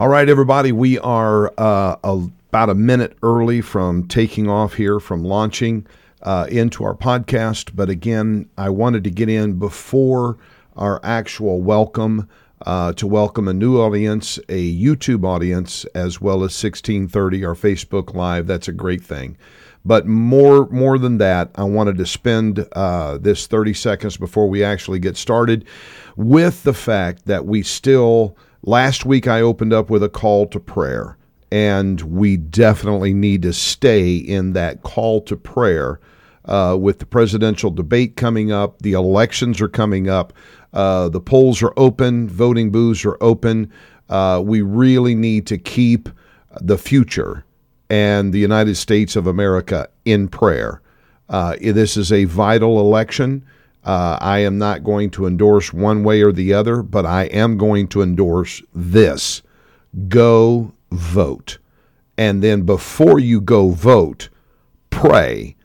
All right, everybody, we are uh, about a minute early from taking off here, from launching uh, into our podcast. But again, I wanted to get in before our actual welcome uh, to welcome a new audience, a YouTube audience, as well as 1630, our Facebook Live. That's a great thing. But more, more than that, I wanted to spend uh, this 30 seconds before we actually get started with the fact that we still Last week, I opened up with a call to prayer, and we definitely need to stay in that call to prayer uh, with the presidential debate coming up. The elections are coming up. Uh, the polls are open, voting booths are open. Uh, we really need to keep the future and the United States of America in prayer. Uh, this is a vital election. Uh, I am not going to endorse one way or the other, but I am going to endorse this go vote. And then before you go vote, pray.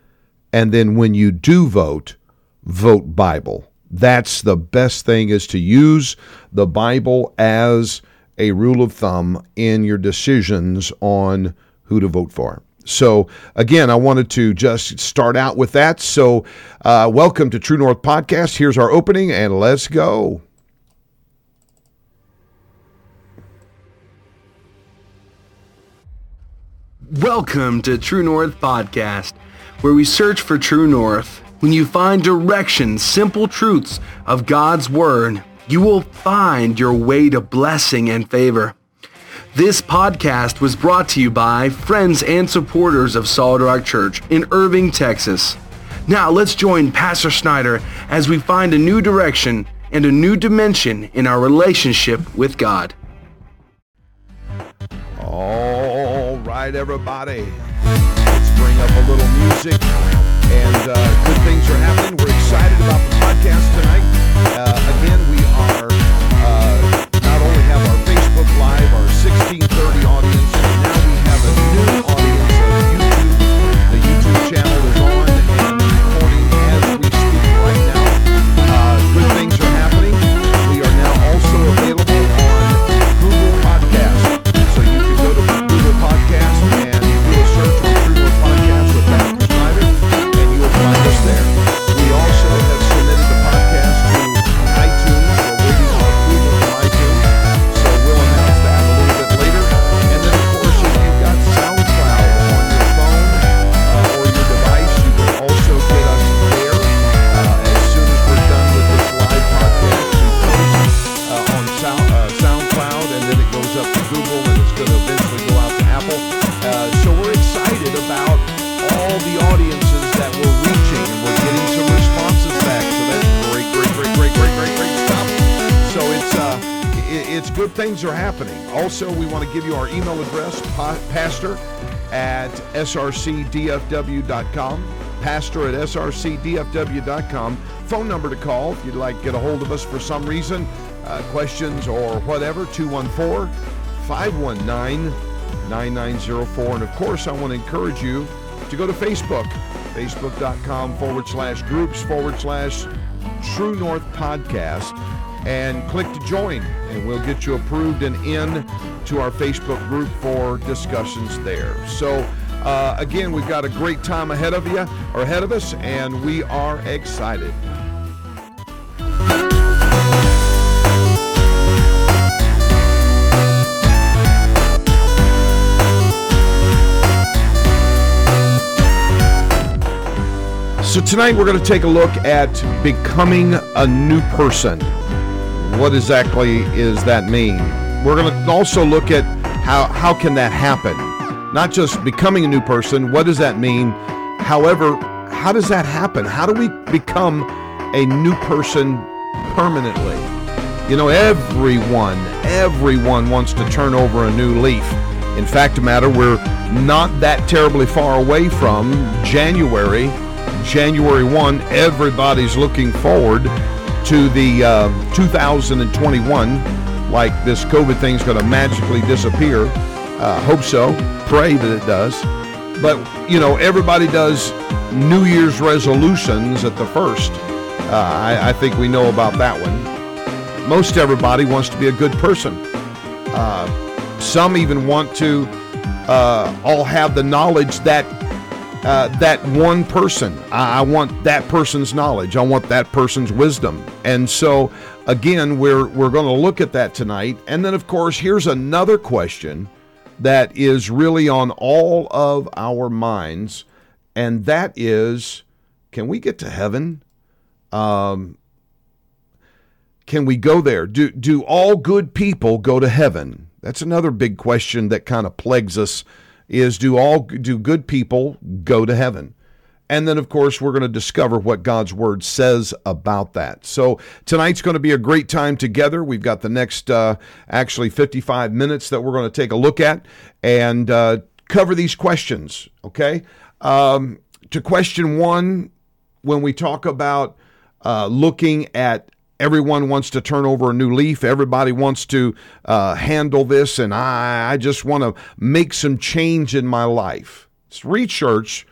And then when you do vote, vote Bible. That's the best thing is to use the Bible as a rule of thumb in your decisions on who to vote for. So, again, I wanted to just start out with that. So, uh, welcome to True North Podcast. Here's our opening, and let's go. Welcome to True North Podcast, where we search for True North. When you find direction, simple truths of God's Word, you will find your way to blessing and favor. This podcast was brought to you by friends and supporters of Solid Rock Church in Irving, Texas. Now let's join Pastor Snyder as we find a new direction and a new dimension in our relationship with God. All right, everybody. Let's bring up a little music. And uh, good things are happening. We're excited about the podcast tonight. Uh, again, we are Facebook Live, our 1630 audience. Now we have a new audience things are happening. Also, we want to give you our email address, pastor at srcdfw.com. Pastor at srcdfw.com. Phone number to call if you'd like to get a hold of us for some reason, uh, questions or whatever, 214 519 9904. And of course, I want to encourage you to go to Facebook, facebook.com forward slash groups forward slash True North Podcast, and click to join, and we'll get you approved and in to our Facebook group for discussions there. So, uh, again, we've got a great time ahead of you, or ahead of us, and we are excited. So tonight we're going to take a look at becoming a new person. What exactly does that mean? We're going to also look at how how can that happen? Not just becoming a new person, what does that mean? However, how does that happen? How do we become a new person permanently? You know, everyone, everyone wants to turn over a new leaf. In fact, a matter, we're not that terribly far away from January January 1, everybody's looking forward to the uh, 2021, like this COVID thing's going to magically disappear. Uh, hope so. Pray that it does. But, you know, everybody does New Year's resolutions at the first. Uh, I, I think we know about that one. Most everybody wants to be a good person. Uh, Some even want to uh, all have the knowledge that uh, that one person. I, want that person's knowledge. I want that person's wisdom. And so, again, we're we're going to look at that tonight. And then, of course, here's another question that is really on all of our minds, and that is, can we get to heaven? Um, can we go there? Do do all good people go to heaven? That's another big question that kind of plagues us is do all do good people go to heaven? And then, of course, we're going to discover what God's Word says about that. So, tonight's going to be a great time together. We've got the next, uh, actually, 55 minutes that we're going to take a look at and uh, cover these questions, okay? Um, to question one, when we talk about uh, looking at everyone wants to turn over a new leaf. Everybody wants to uh, handle this, and I, I just want to make some change in my life. Research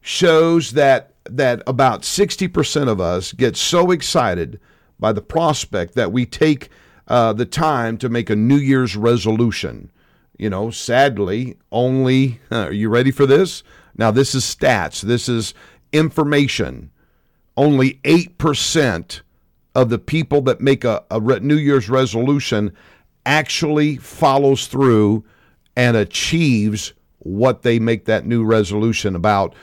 shows that that about 60% of us get so excited by the prospect that we take uh, the time to make a New Year's resolution. You know, sadly, only, are you ready for this? Now, this is stats, this is information. Only 8% of the people that make a, a New Year's resolution actually follows through and achieves what they make that new resolution about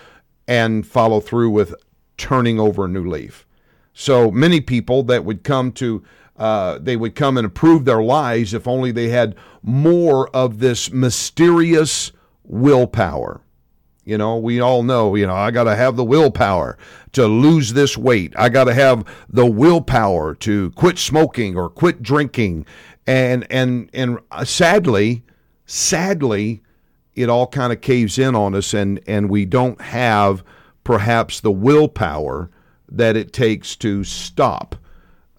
and follow through with turning over a new leaf. So many people that would come to uh, they would come and improve their lives if only they had more of this mysterious willpower. You know, we all know, you know, I got to have the willpower to lose this weight. I got to have the willpower to quit smoking or quit drinking. And and and sadly, sadly, it all kind of caves in on us and and we don't have perhaps the willpower that it takes to stop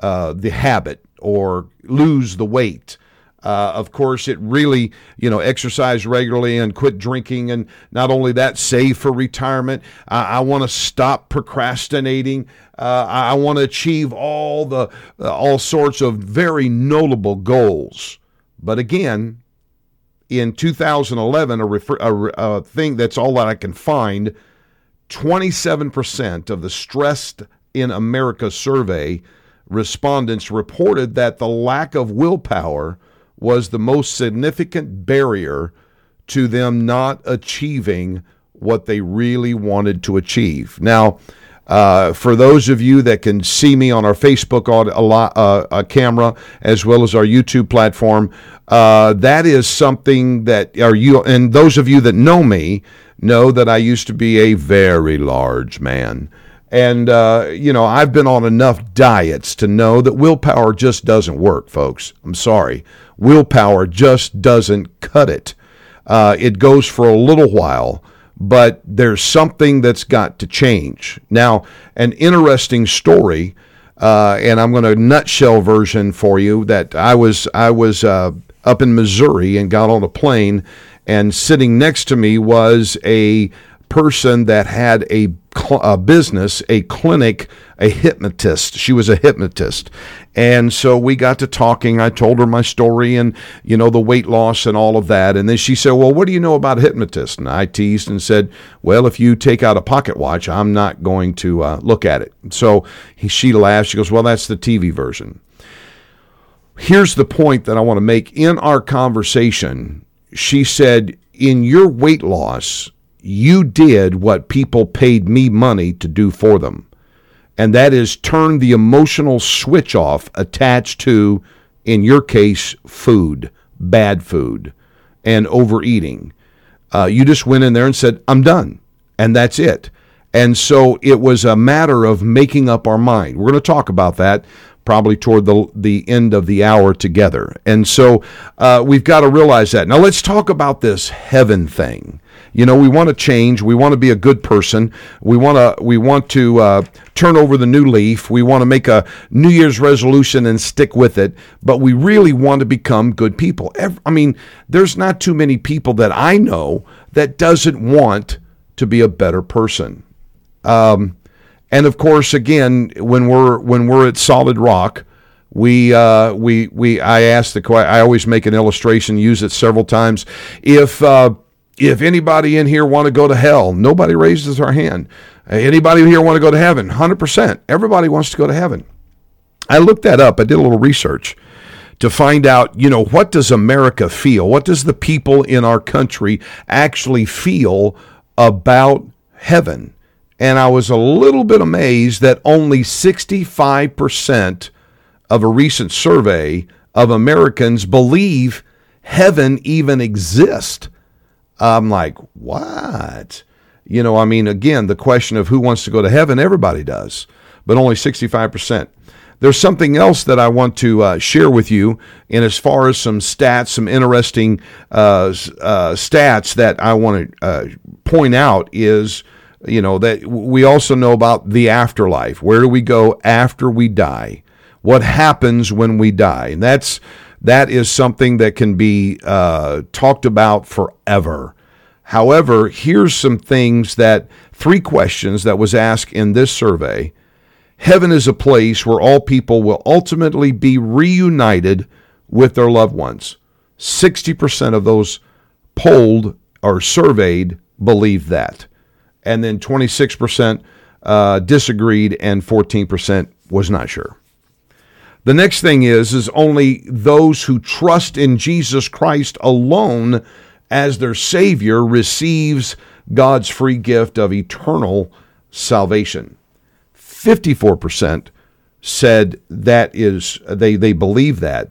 uh, the habit or lose the weight uh, of course, it really, you know, exercise regularly and quit drinking. And not only that, save for retirement. I, I want to stop procrastinating. Uh, I want to achieve all the uh, all sorts of very notable goals. But again, in 2011, a, refer, a, a thing that's all that I can find, 27% of the stressed in America survey respondents reported that the lack of willpower was the most significant barrier to them not achieving what they really wanted to achieve. Now, uh, for those of you that can see me on our Facebook a lot, uh, a camera as well as our YouTube platform, uh, that is something that are you and those of you that know me know that I used to be a very large man. And, uh, you know, I've been on enough diets to know that willpower just doesn't work, folks. I'm sorry. Willpower just doesn't cut it. Uh, it goes for a little while, but there's something that's got to change. Now, an interesting story, uh, and I'm going to nutshell version for you that I was, I was uh, up in Missouri and got on a plane, and sitting next to me was a person that had a, a, business, a clinic, a hypnotist. She was a hypnotist. And so we got to talking. I told her my story and, you know, the weight loss and all of that. And then she said, Well, what do you know about a hypnotist? And I teased and said, Well, if you take out a pocket watch, I'm not going to uh, look at it. So he, she laughed. She goes, Well, that's the TV version. Here's the point that I want to make. In our conversation, she said, In your weight loss, you did what people paid me money to do for them. And that is turn the emotional switch off attached to, in your case, food, bad food, and overeating. Uh, you just went in there and said, I'm done. And that's it. And so it was a matter of making up our mind. We're going to talk about that probably toward the, the end of the hour together. And so uh, we've got to realize that. Now let's talk about this heaven thing. You know, we want to change. We want to be a good person. We want to we want to uh, turn over the new leaf. We want to make a New Year's resolution and stick with it. But we really want to become good people. I mean, there's not too many people that I know that doesn't want to be a better person. Um, and of course, again, when we're when we're at solid rock, We, uh, we, we, I asked the, I always make an illustration, use it several times. If, uh, if anybody in here want to go to hell, nobody raises their hand. Uh, anybody here want to go to heaven? 100%. Everybody wants to go to heaven. I looked that up. I did a little research to find out, you know, what does America feel? What does the people in our country actually feel about heaven? And I was a little bit amazed that only 65% of a recent survey of Americans believe heaven even exists. I'm like, what? You know, I mean, again, the question of who wants to go to heaven, everybody does, but only 65%. There's something else that I want to uh, share with you, and as far as some stats, some interesting uh, uh, stats that I want to uh, point out is, you know, that we also know about the afterlife. Where do we go after we die? What happens when we die? And that's that is something that can be uh, talked about forever. However, here's some things that three questions that was asked in this survey Heaven is a place where all people will ultimately be reunited with their loved ones. 60% of those polled or surveyed believe that. And then 26% uh, disagreed and 14% was not sure. The next thing is is only those who trust in Jesus Christ alone as their savior receives God's free gift of eternal salvation. 54% said that is they they believe that.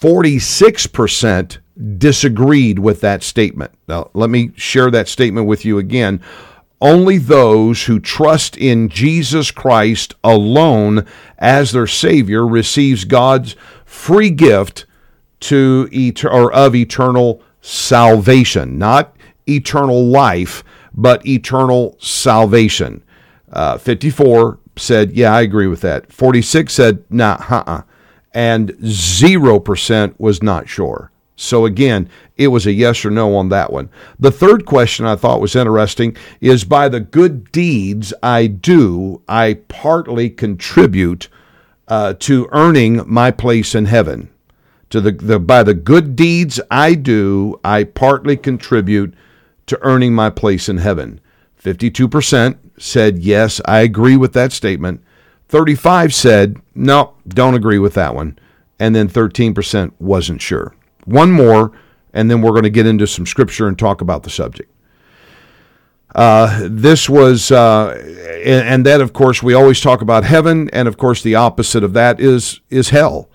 46% disagreed with that statement. Now let me share that statement with you again only those who trust in Jesus Christ alone as their savior receives God's free gift to et- or of eternal salvation not eternal life but eternal salvation uh, 54 said, yeah, I agree with that. 46 said, nah, uh-uh. And 0% was not sure. So again, it was a yes or no on that one. The third question I thought was interesting is by the good deeds I do, I partly contribute uh, to earning my place in heaven. To the, the by the good deeds I do, I partly contribute to earning my place in heaven. 52% said, yes, I agree with that statement. 35 said, no, don't agree with that one. And then 13% wasn't sure. One more, and then we're going to get into some scripture and talk about the subject. Uh, this was, uh, and that, of course, we always talk about heaven, and of course, the opposite of that is is hell.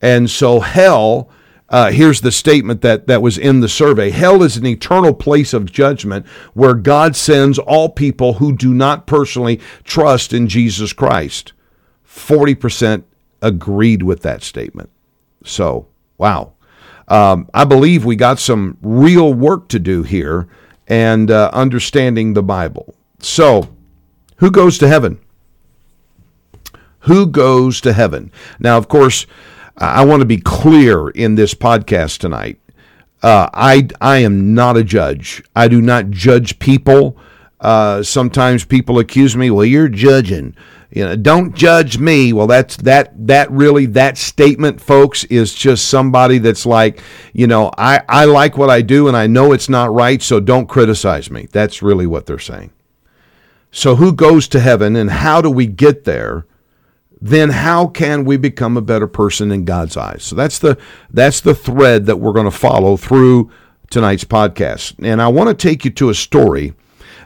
And so, hell uh, here's the statement that, that was in the survey Hell is an eternal place of judgment where God sends all people who do not personally trust in Jesus Christ. 40% agreed with that statement. So, wow. Um, I believe we got some real work to do here and uh, understanding the Bible. So, who goes to heaven? Who goes to heaven? Now, of course, I want to be clear in this podcast tonight. Uh, I I am not a judge. I do not judge people. Uh, sometimes people accuse me. Well, you're judging. You know, don't judge me. Well, that's that that really that statement, folks, is just somebody that's like, you know, I I like what I do and I know it's not right, so don't criticize me. That's really what they're saying. So, who goes to heaven and how do we get there? then how can we become a better person in God's eyes? So that's the that's the thread that we're going to follow through tonight's podcast. And I want to take you to a story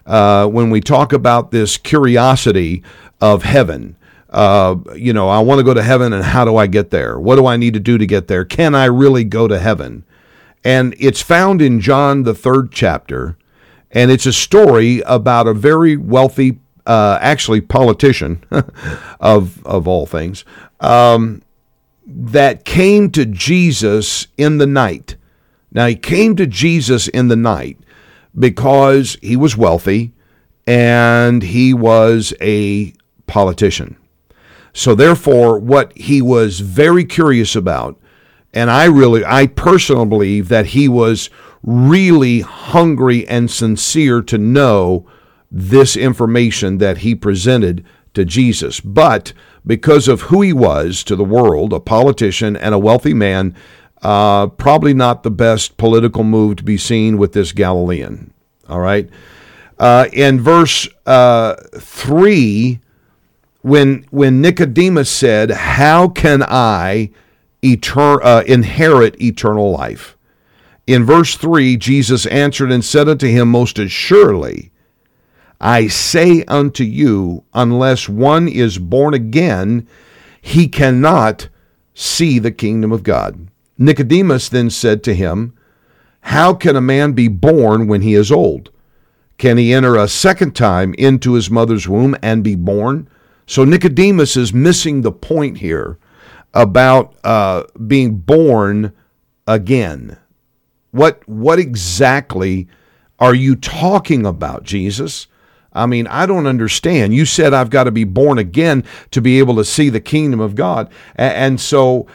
uh, when we talk about this curiosity of heaven. Uh, you know, I want to go to heaven, and how do I get there? What do I need to do to get there? Can I really go to heaven? And it's found in John the third chapter, and it's a story about a very wealthy uh, actually politician of of all things, um, that came to Jesus in the night. Now he came to Jesus in the night because he was wealthy and he was a politician. So therefore, what he was very curious about, and I really, I personally believe that he was really hungry and sincere to know this information that he presented to Jesus. But because of who he was to the world, a politician and a wealthy man, uh, probably not the best political move to be seen with this Galilean. All right. Uh, in verse uh, 3, when, when Nicodemus said, How can I etern- uh, inherit eternal life? In verse 3, Jesus answered and said unto him, Most assuredly, I say unto you, unless one is born again, he cannot see the kingdom of God. Nicodemus then said to him, How can a man be born when he is old? Can he enter a second time into his mother's womb and be born? So Nicodemus is missing the point here about uh, being born again. What what exactly are you talking about, Jesus? I mean, I don't understand. You said I've got to be born again to be able to see the kingdom of God. And so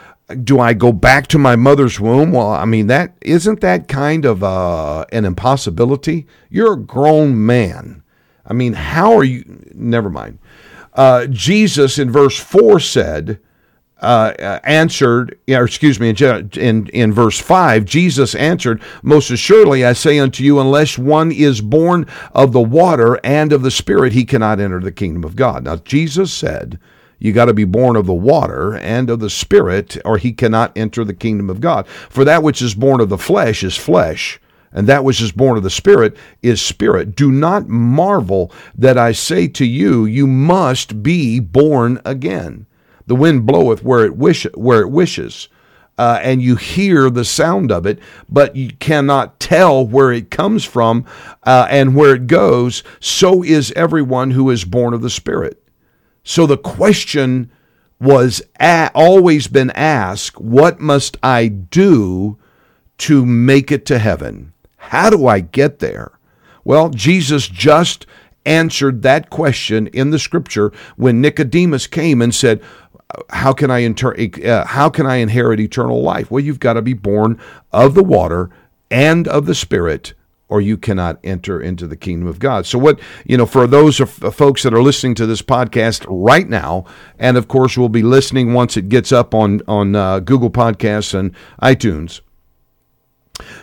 do I go back to my mother's womb? Well, I mean, that isn't that kind of uh, an impossibility? You're a grown man. I mean, how are you? Never mind. Uh, Jesus in verse 4 said, uh, answered, or excuse me, in, in, in verse 5, Jesus answered, Most assuredly I say unto you, unless one is born of the water and of the Spirit, he cannot enter the kingdom of God. Now, Jesus said, you got to be born of the water and of the Spirit, or he cannot enter the kingdom of God. For that which is born of the flesh is flesh, and that which is born of the Spirit is spirit. Do not marvel that I say to you, you must be born again. The wind bloweth where it wish where it wishes. Uh, and you hear the sound of it, but you cannot tell where it comes from uh, and where it goes. So is everyone who is born of the Spirit. So the question was a- always been asked what must I do to make it to heaven? How do I get there? Well, Jesus just answered that question in the scripture when Nicodemus came and said, how can I inter- uh, how can I inherit eternal life? Well, you've got to be born of the water and of the spirit or you cannot enter into the kingdom of God. So, what, you know, for those of, folks that are listening to this podcast right now, and of course, we'll be listening once it gets up on, on uh, Google Podcasts and iTunes.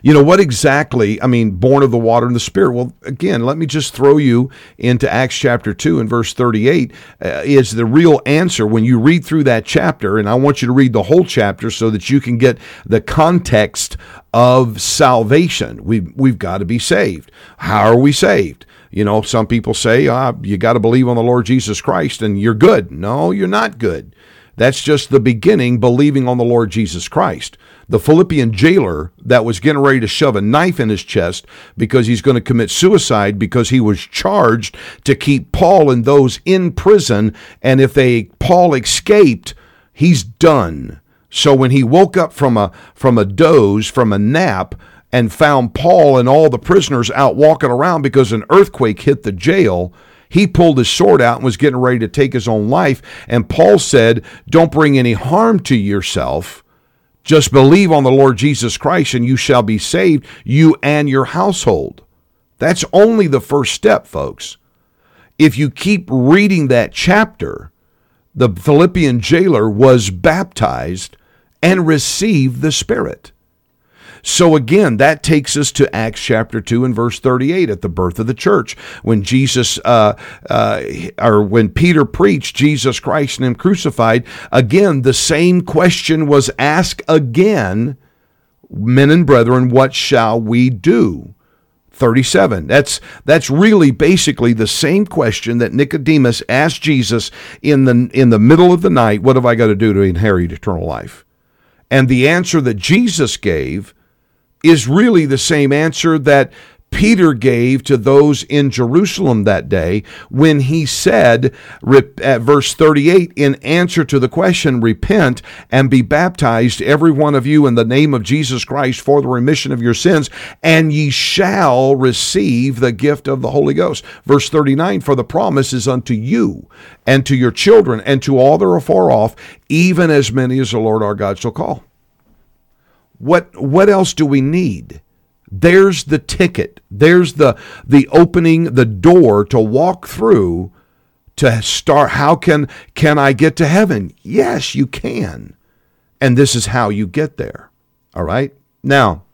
You know, what exactly, I mean, born of the water and the Spirit? Well, again, let me just throw you into Acts chapter 2 and verse 38 uh, is the real answer when you read through that chapter. And I want you to read the whole chapter so that you can get the context of salvation. We've, we've got to be saved. How are we saved? You know, some people say, ah, you got to believe on the Lord Jesus Christ and you're good. No, you're not good. That's just the beginning, believing on the Lord Jesus Christ. The Philippian jailer that was getting ready to shove a knife in his chest because he's going to commit suicide because he was charged to keep Paul and those in prison. And if they Paul escaped, he's done. So when he woke up from a from a doze, from a nap, and found Paul and all the prisoners out walking around because an earthquake hit the jail, he pulled his sword out and was getting ready to take his own life. And Paul said, Don't bring any harm to yourself. Just believe on the Lord Jesus Christ and you shall be saved, you and your household. That's only the first step, folks. If you keep reading that chapter, the Philippian jailer was baptized and received the Spirit. So again, that takes us to Acts chapter 2 and verse 38 at the birth of the church. When Jesus, uh, uh, or when Peter preached Jesus Christ and Him crucified, again, the same question was asked again Men and brethren, what shall we do? 37. That's that's really basically the same question that Nicodemus asked Jesus in the in the middle of the night, what have I got to do to inherit eternal life? And the answer that Jesus gave is really the same answer that Peter gave to those in Jerusalem that day when he said, at verse 38, in answer to the question, Repent and be baptized, every one of you, in the name of Jesus Christ for the remission of your sins, and ye shall receive the gift of the Holy Ghost. Verse 39, For the promise is unto you and to your children and to all that are far off, even as many as the Lord our God shall call. What what else do we need? There's the ticket. There's the the opening, the door to walk through to start how can can I get to heaven? Yes, you can. And this is how you get there. All right? Now,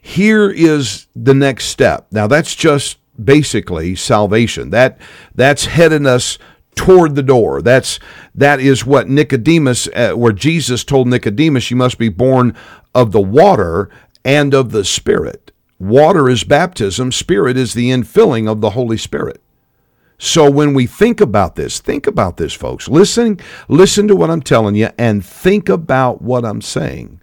here is the next step. Now that's just basically salvation. That that's heading us toward the door. That's that is what Nicodemus, uh, where Jesus told Nicodemus, "You must be born of the water and of the Spirit." Water is baptism. Spirit is the infilling of the Holy Spirit. So when we think about this, think about this, folks. Listen, listen to what I'm telling you, and think about what I'm saying.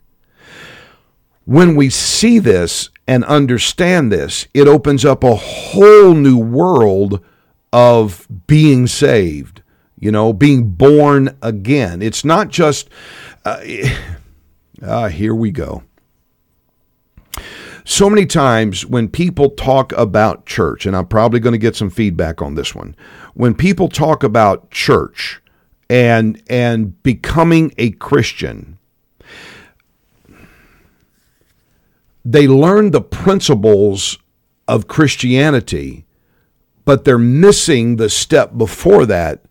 When we see this and understand this, it opens up a whole new world of being saved, you know, being born again. It's not just, uh, uh, here we go. So many times when people talk about church, and I'm probably going to get some feedback on this one, when people talk about church and and becoming a Christian, they learn the principles of Christianity but they're missing the step before that,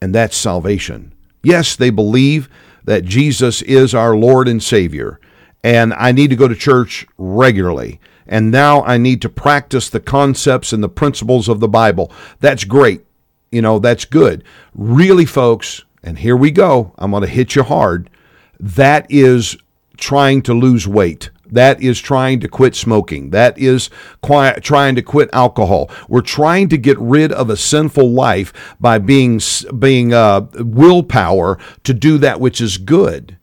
and that's salvation. Yes, they believe that Jesus is our Lord and Savior, and I need to go to church regularly. And now I need to practice the concepts and the principles of the Bible. That's great. You know, that's good. Really, folks, and here we go. I'm going to hit you hard. That is trying to lose weight. That is trying to quit smoking. That is quiet, trying to quit alcohol. We're trying to get rid of a sinful life by being being uh, willpower to do that which is good.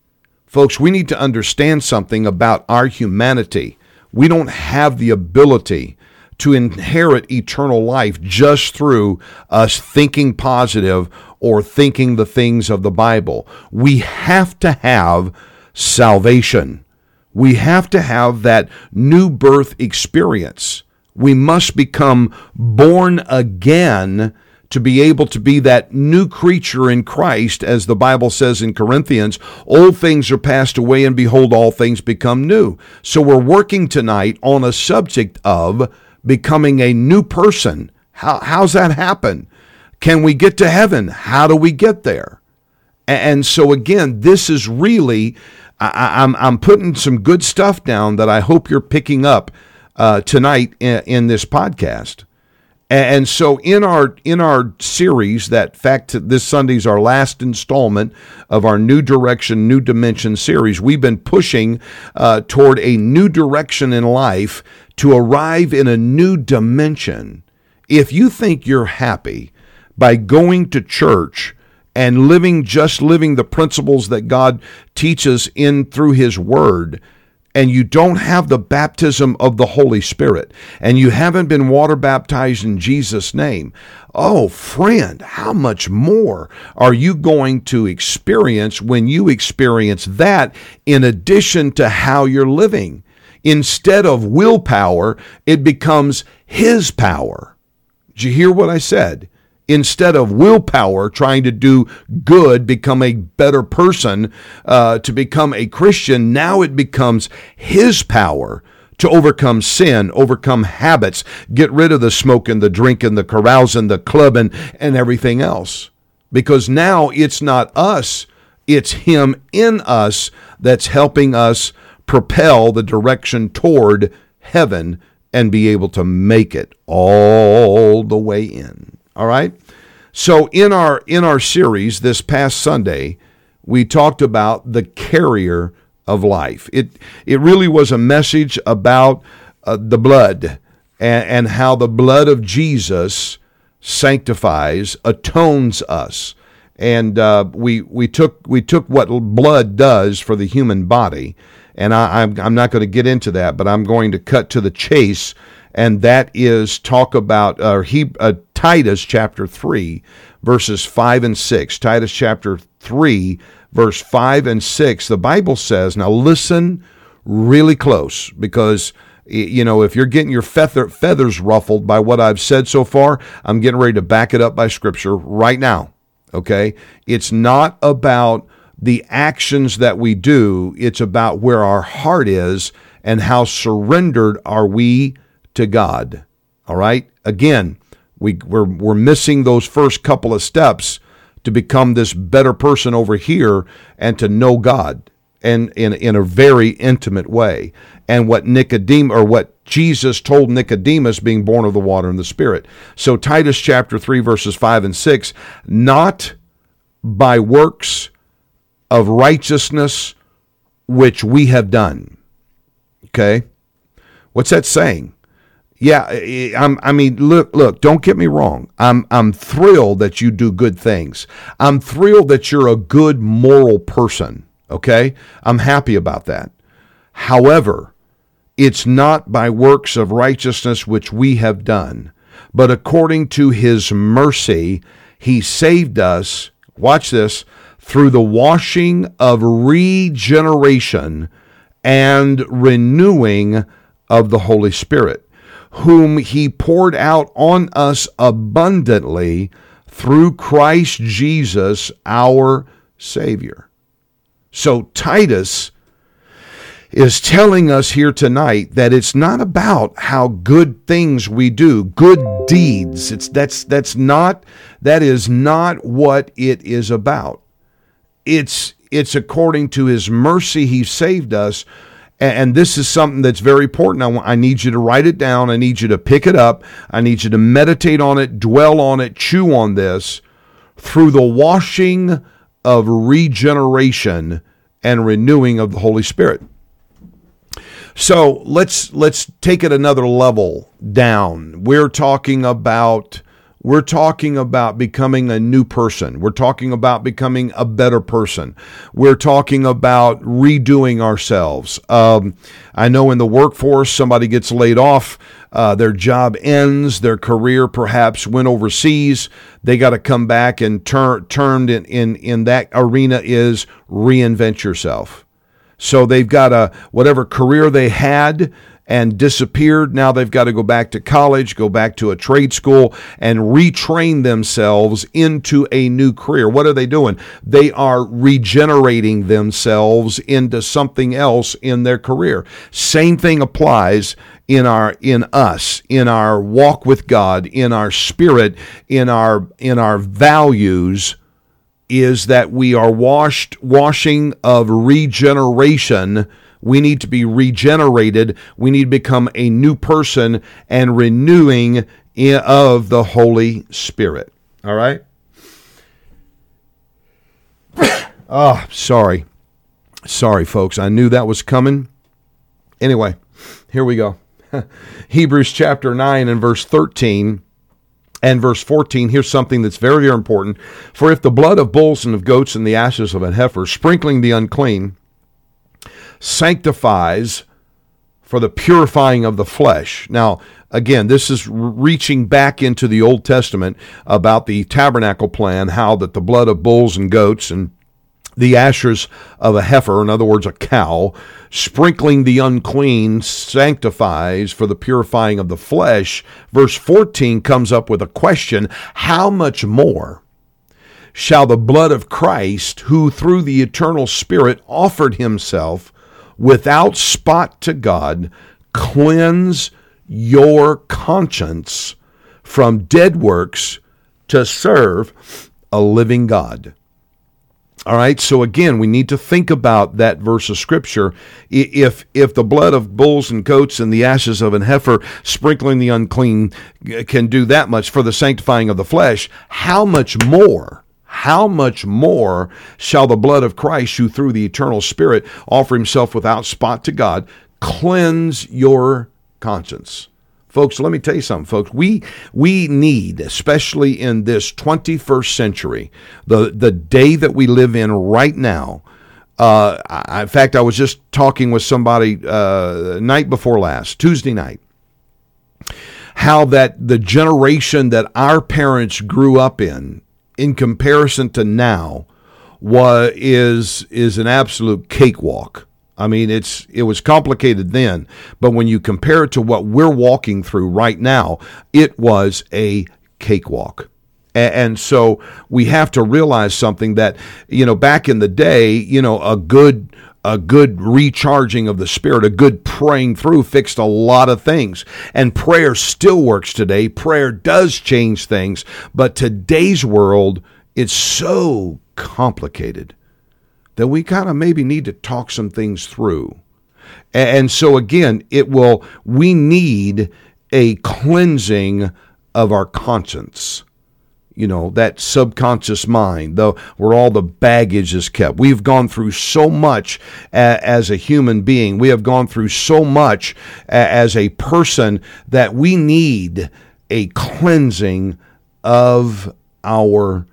Folks, we need to understand something about our humanity. We don't have the ability to inherit eternal life just through us thinking positive or thinking the things of the Bible. We have to have salvation. We have to have that new birth experience. We must become born again to be able to be that new creature in Christ, as the Bible says in Corinthians, old things are passed away, and behold, all things become new. So we're working tonight on a subject of becoming a new person. How, how's that happen? Can we get to heaven? How do we get there? And so, again, this is really I, am I'm, I'm putting some good stuff down that I hope you're picking up uh, tonight in, in, this podcast. And so in our in our series, that fact this Sunday's our last installment of our New Direction, New Dimension series. We've been pushing uh, toward a new direction in life to arrive in a new dimension. If you think you're happy by going to church and living just living the principles that God teaches in through his word. And you don't have the baptism of the Holy Spirit. And you haven't been water baptized in Jesus name. Oh friend how much more are you going to experience when you experience that in addition to how you're living? Instead of willpower it becomes his power. Did you hear what I said instead of willpower, trying to do good, become a better person, uh, to become a Christian, now it becomes His power to overcome sin, overcome habits, get rid of the smoking, the drinking, the carousing, the clubbing, and everything else. Because now it's not us, it's Him in us that's helping us propel the direction toward heaven and be able to make it all the way in. All right? So in our in our series this past Sunday, we talked about the carrier of life. It it really was a message about uh, the blood and, and how the blood of Jesus sanctifies, atones us. And uh, we we took we took what blood does for the human body, and I, I'm I'm not going to get into that, but I'm going to cut to the chase and that is talk about uh, he, uh, Titus chapter 3, verses 5 and 6. Titus chapter 3, verse 5 and 6. The Bible says, now listen really close because you know, if you're getting your feather, feathers ruffled by what I've said so far, I'm getting ready to back it up by scripture right now. Okay? It's not about the actions that we do, it's about where our heart is and how surrendered are we to God. All right? Again, We, we're, we're missing those first couple of steps to become this better person over here and to know God and in, in a very intimate way. And what Nicodemus or what Jesus told Nicodemus being born of the water and the spirit. So Titus chapter 3 verses 5 and 6, not by works of righteousness which we have done. Okay? What's that saying? Yeah, I'm, I mean, look, look. Don't get me wrong. I'm, I'm thrilled that you do good things. I'm thrilled that you're a good moral person. Okay, I'm happy about that. However, it's not by works of righteousness which we have done, but according to His mercy, He saved us. Watch this through the washing of regeneration and renewing of the Holy Spirit whom he poured out on us abundantly through Christ Jesus our Savior. So Titus is telling us here tonight that it's not about how good things we do, good deeds. It's that's that's not that is not what it is about. It's it's according to his mercy he saved us and this is something that's very important. I, I need you to write it down. I need you to pick it up. I need you to meditate on it, dwell on it, chew on this through the washing of regeneration and renewing of the Holy Spirit. So let's let's take it another level down. We're talking about we're talking about becoming a new person. We're talking about becoming a better person. We're talking about redoing ourselves. Um, I know in the workforce, somebody gets laid off, uh, their job ends, their career perhaps went overseas. They got to come back and turn turned in, in in that arena is reinvent yourself. So they've got a whatever career they had, and disappeared. Now they've got to go back to college, go back to a trade school, and retrain themselves into a new career. What are they doing? They are regenerating themselves into something else in their career. Same thing applies in our in us in our walk with God in our spirit in our in our values is that we are washed washing of regeneration we need to be regenerated. We need to become a new person and renewing of the Holy Spirit. All right? oh, sorry. Sorry, folks. I knew that was coming. Anyway, here we go. Hebrews chapter 9 and verse 13 and verse 14, here's something that's very, very important. For if the blood of bulls and of goats and the ashes of an heifer, sprinkling the unclean, sanctifies for the purifying of the flesh. Now, again, this is reaching back into the Old Testament about the tabernacle plan, how that the blood of bulls and goats and the ashes of a heifer, in other words, a cow, sprinkling the unclean sanctifies for the purifying of the flesh. Verse 14 comes up with a question How much more shall the blood of Christ, who through the eternal Spirit offered himself without spot to God, cleanse your conscience from dead works to serve a living God. All right, so again, we need to think about that verse of scripture. If if the blood of bulls and goats and the ashes of an heifer sprinkling the unclean can do that much for the sanctifying of the flesh, how much more how much more shall the blood of Christ, who through the eternal Spirit offer himself without spot to God, cleanse your conscience? Folks, let me tell you something, folks. We we need, especially in this 21st century, the the day that we live in right now. Uh, I, in fact, I was just talking with somebody uh, night before last, Tuesday night, how that the generation that our parents grew up in in comparison to now was is is an absolute cakewalk. I mean, it's it was complicated then, but when you compare it to what we're walking through right now, it was a cakewalk. And so we have to realize something that, you know, back in the day, you know, a good a good recharging of the spirit, a good praying through fixed a lot of things. And prayer still works today. Prayer does change things, but today's world it's so complicated that we kind of maybe need to talk some things through. And so again, it will we need a cleansing of our conscience you know that subconscious mind though where all the baggage is kept. We've gone through so much a, as a human being. We have gone through so much a, as a person that we need a cleansing of our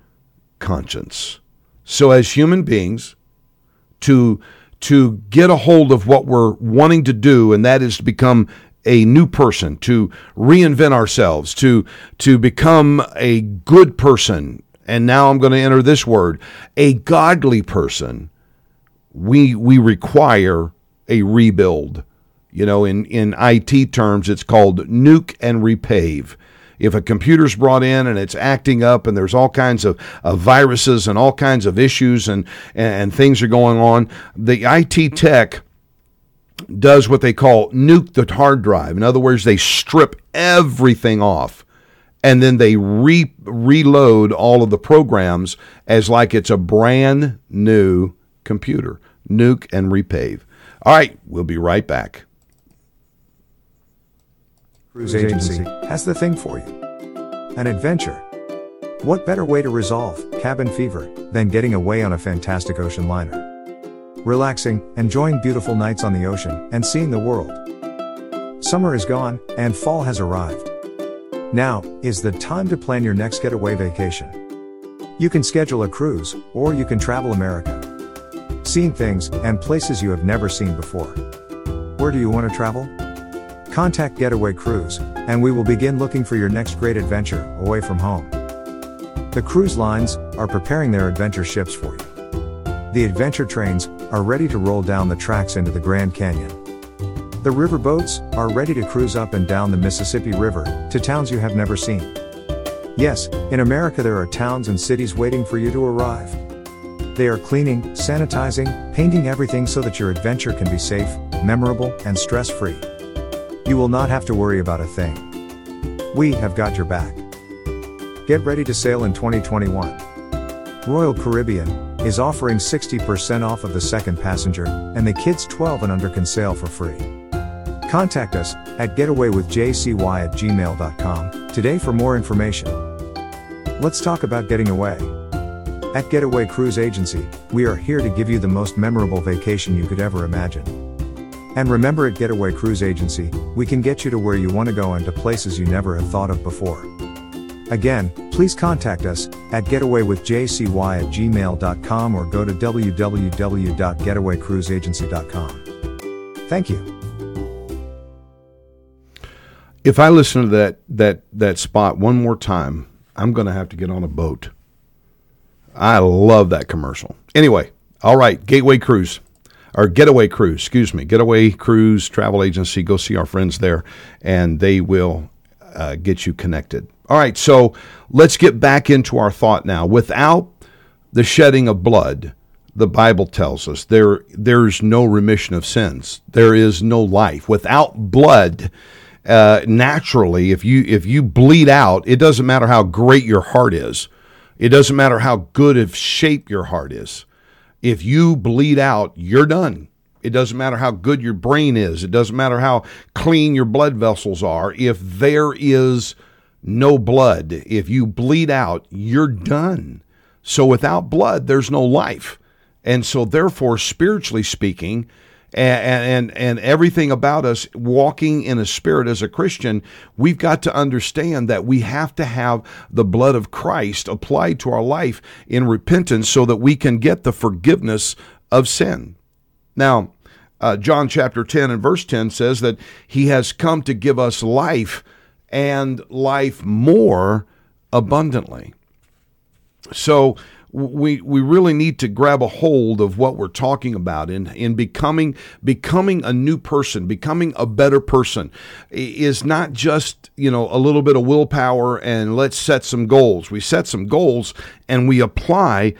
conscience. So as human beings to to get a hold of what we're wanting to do and that is to become a new person, to reinvent ourselves, to to become a good person. And now I'm going to enter this word, a godly person. We we require a rebuild. You know, in in IT terms, it's called nuke and repave if a computer's brought in and it's acting up and there's all kinds of, of viruses and all kinds of issues and, and things are going on, the IT tech does what they call nuke the hard drive. In other words, they strip everything off and then they re- reload all of the programs as like it's a brand new computer. Nuke and repave. All right, we'll be right back. Cruise Agency has the thing for you an adventure. What better way to resolve cabin fever than getting away on a fantastic ocean liner? Relaxing, enjoying beautiful nights on the ocean, and seeing the world. Summer is gone, and fall has arrived. Now is the time to plan your next getaway vacation. You can schedule a cruise, or you can travel America. Seeing things and places you have never seen before. Where do you want to travel? Contact Getaway Cruise, and we will begin looking for your next great adventure away from home. The cruise lines are preparing their adventure ships for you. The adventure trains are ready to roll down the tracks into the Grand Canyon. The river boats are ready to cruise up and down the Mississippi River to towns you have never seen. Yes, in America there are towns and cities waiting for you to arrive. They are cleaning, sanitizing, painting everything so that your adventure can be safe, memorable, and stress free. You will not have to worry about a thing. We have got your back. Get ready to sail in 2021. Royal Caribbean, is offering 60% off of the second passenger, and the kids 12 and under can sail for free. Contact us at getawaywithjcy at gmail.com today for more information. Let's talk about getting away. At Getaway Cruise Agency, we are here to give you the most memorable vacation you could ever imagine. And remember at Getaway Cruise Agency, we can get you to where you want to go and to places you never have thought of before. Again, please contact us at getawaywithjcy at gmail.com or go to www.getawaycruiseagency.com. Thank you. If I listen to that that that spot one more time, I'm going to have to get on a boat. I love that commercial. Anyway, all right, Gateway Cruise or Getaway Cruise, excuse me, Getaway Cruise Travel Agency. Go see our friends there, and they will uh, get you connected. All right, so let's get back into our thought now. Without the shedding of blood, the Bible tells us there there's no remission of sins. There is no life without blood. Uh, naturally, if you if you bleed out, it doesn't matter how great your heart is. It doesn't matter how good of shape your heart is. If you bleed out, you're done. It doesn't matter how good your brain is. It doesn't matter how clean your blood vessels are. If there is no blood. If you bleed out, you're done. So without blood, there's no life. And so, therefore, spiritually speaking, and, and and everything about us walking in a spirit as a Christian, we've got to understand that we have to have the blood of Christ applied to our life in repentance so that we can get the forgiveness of sin. Now, uh, John chapter 10 and verse 10 says that he has come to give us life and life more abundantly. So we we really need to grab a hold of what we're talking about in in becoming becoming a new person, becoming a better person is not just, you know, a little bit of willpower and let's set some goals. We set some goals and we apply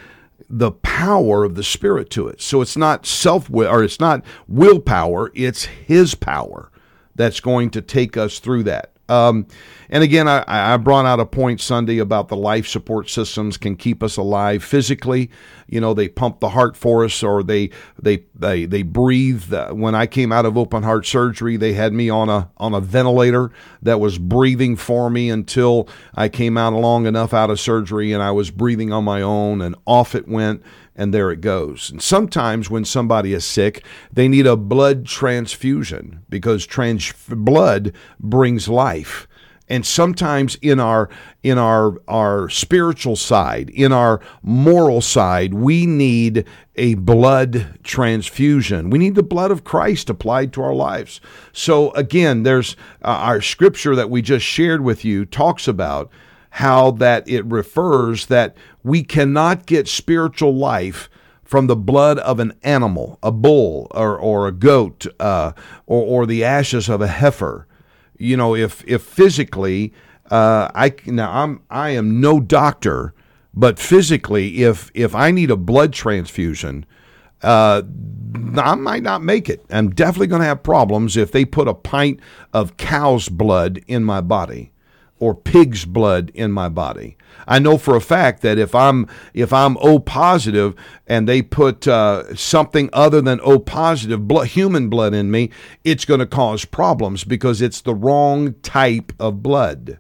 the power of the Spirit to it. So it's not self will or it's not willpower, it's His power that's going to take us through that. Um, and again, I, I brought out a point Sunday about the life support systems can keep us alive physically. You know, they pump the heart for us, or they they they they breathe. When I came out of open heart surgery, they had me on a on a ventilator that was breathing for me until I came out long enough out of surgery, and I was breathing on my own, and off it went and there it goes. And sometimes when somebody is sick, they need a blood transfusion because trans- blood brings life. And sometimes in our in our our spiritual side, in our moral side, we need a blood transfusion. We need the blood of Christ applied to our lives. So again, there's uh, our scripture that we just shared with you talks about how that it refers that we cannot get spiritual life from the blood of an animal, a bull or, or a goat, uh, or, or the ashes of a heifer. You know, if if physically, uh, I now I'm I am no doctor, but physically, if if I need a blood transfusion, uh, I might not make it. I'm definitely going to have problems if they put a pint of cow's blood in my body or pig's blood in my body. I know for a fact that if I'm if I'm O positive and they put uh, something other than O positive blood, human blood in me, it's going to cause problems because it's the wrong type of blood.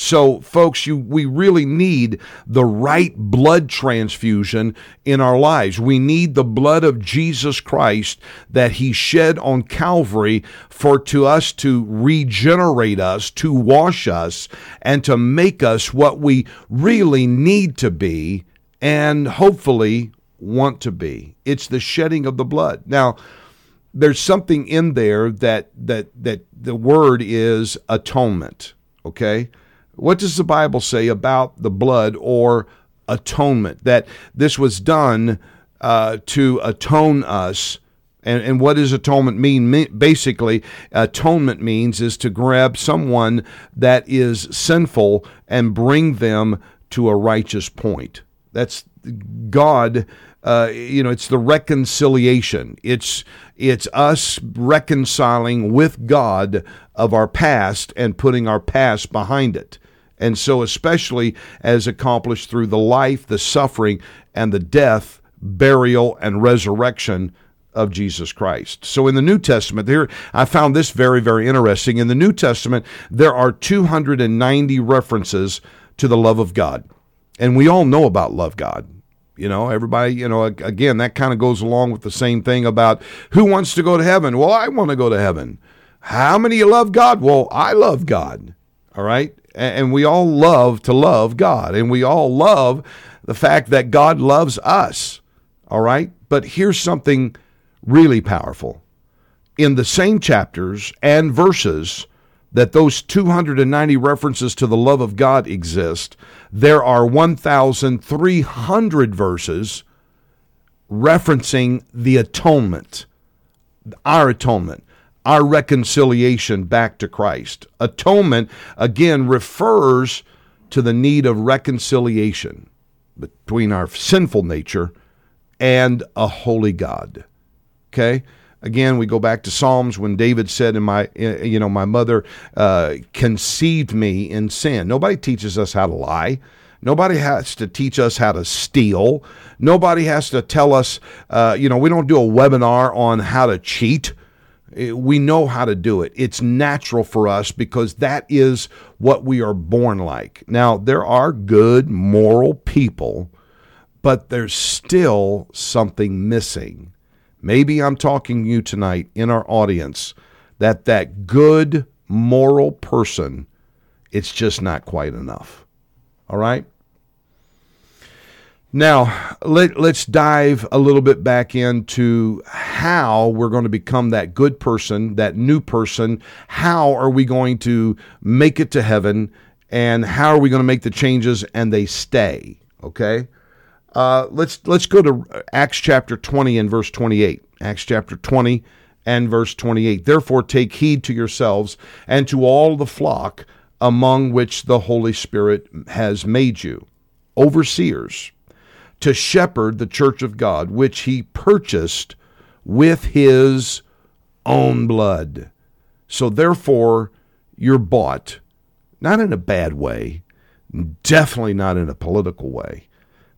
So, folks, you we really need the right blood transfusion in our lives. We need the blood of Jesus Christ that he shed on Calvary for to us to regenerate us, to wash us, and to make us what we really need to be and hopefully want to be. It's the shedding of the blood. Now, there's something in there that that that the word is atonement, okay? What does the Bible say about the blood or atonement? That this was done uh, to atone us. And, and what does atonement mean? Basically, atonement means is to grab someone that is sinful and bring them to a righteous point. That's God. Uh, you know, it's the reconciliation. It's it's us reconciling with God of our past and putting our past behind it. And so, especially as accomplished through the life, the suffering, and the death, burial, and resurrection of Jesus Christ. So in the New Testament, here I found this very, very interesting. In the New Testament, there are 290 references to the love of God. And we all know about love God. You know, everybody, you know, again, that kind of goes along with the same thing about who wants to go to heaven? Well, I want to go to heaven. How many you love God? Well, I love God. All right and we all love to love God, and we all love the fact that God loves us. All right? But here's something really powerful. In the same chapters and verses that those 290 references to the love of God exist, there are 1,300 verses referencing the atonement, our atonement our reconciliation back to Christ. Atonement, again, refers to the need of reconciliation between our sinful nature and a holy God. Okay? Again, we go back to Psalms when David said, "In my, you know, my mother uh, conceived me in sin." Nobody teaches us how to lie. Nobody has to teach us how to steal. Nobody has to tell us, uh, you know, we don't do a webinar on how to cheat. Eh, we know how to do it. It's natural for us because that is what we are born like. Now, there are good, moral people, but there's still something missing. Maybe I'm talking to you tonight in our audience that that good, moral person, it's just not quite enough. All right? Now, let, us dive a little bit back into how we're going to become that good person, that new person. How are we going to make it to heaven? And how are we going to make the changes and they stay? Okay? Uh, let's, let's go to Acts chapter 20 and verse 28. Acts chapter 20 and verse 28. Therefore, take heed to yourselves and to all the flock among which the Holy Spirit has made you, overseers to shepherd the church of God, which he purchased with his own blood. So therefore, you're bought, not in a bad way, definitely not in a political way,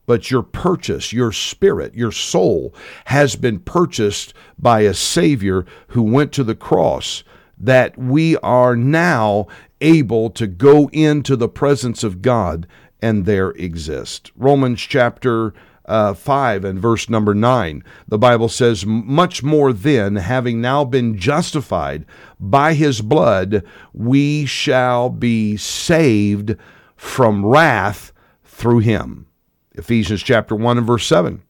but your purchase, your spirit, your soul has been purchased by a Savior who went to the cross, that we are now able to go into the presence of God and there exist. Romans chapter uh, 5 and verse number 9, the Bible says, Much more then, having now been justified by his blood, we shall be saved from wrath through him. Ephesians chapter 1 and verse 7.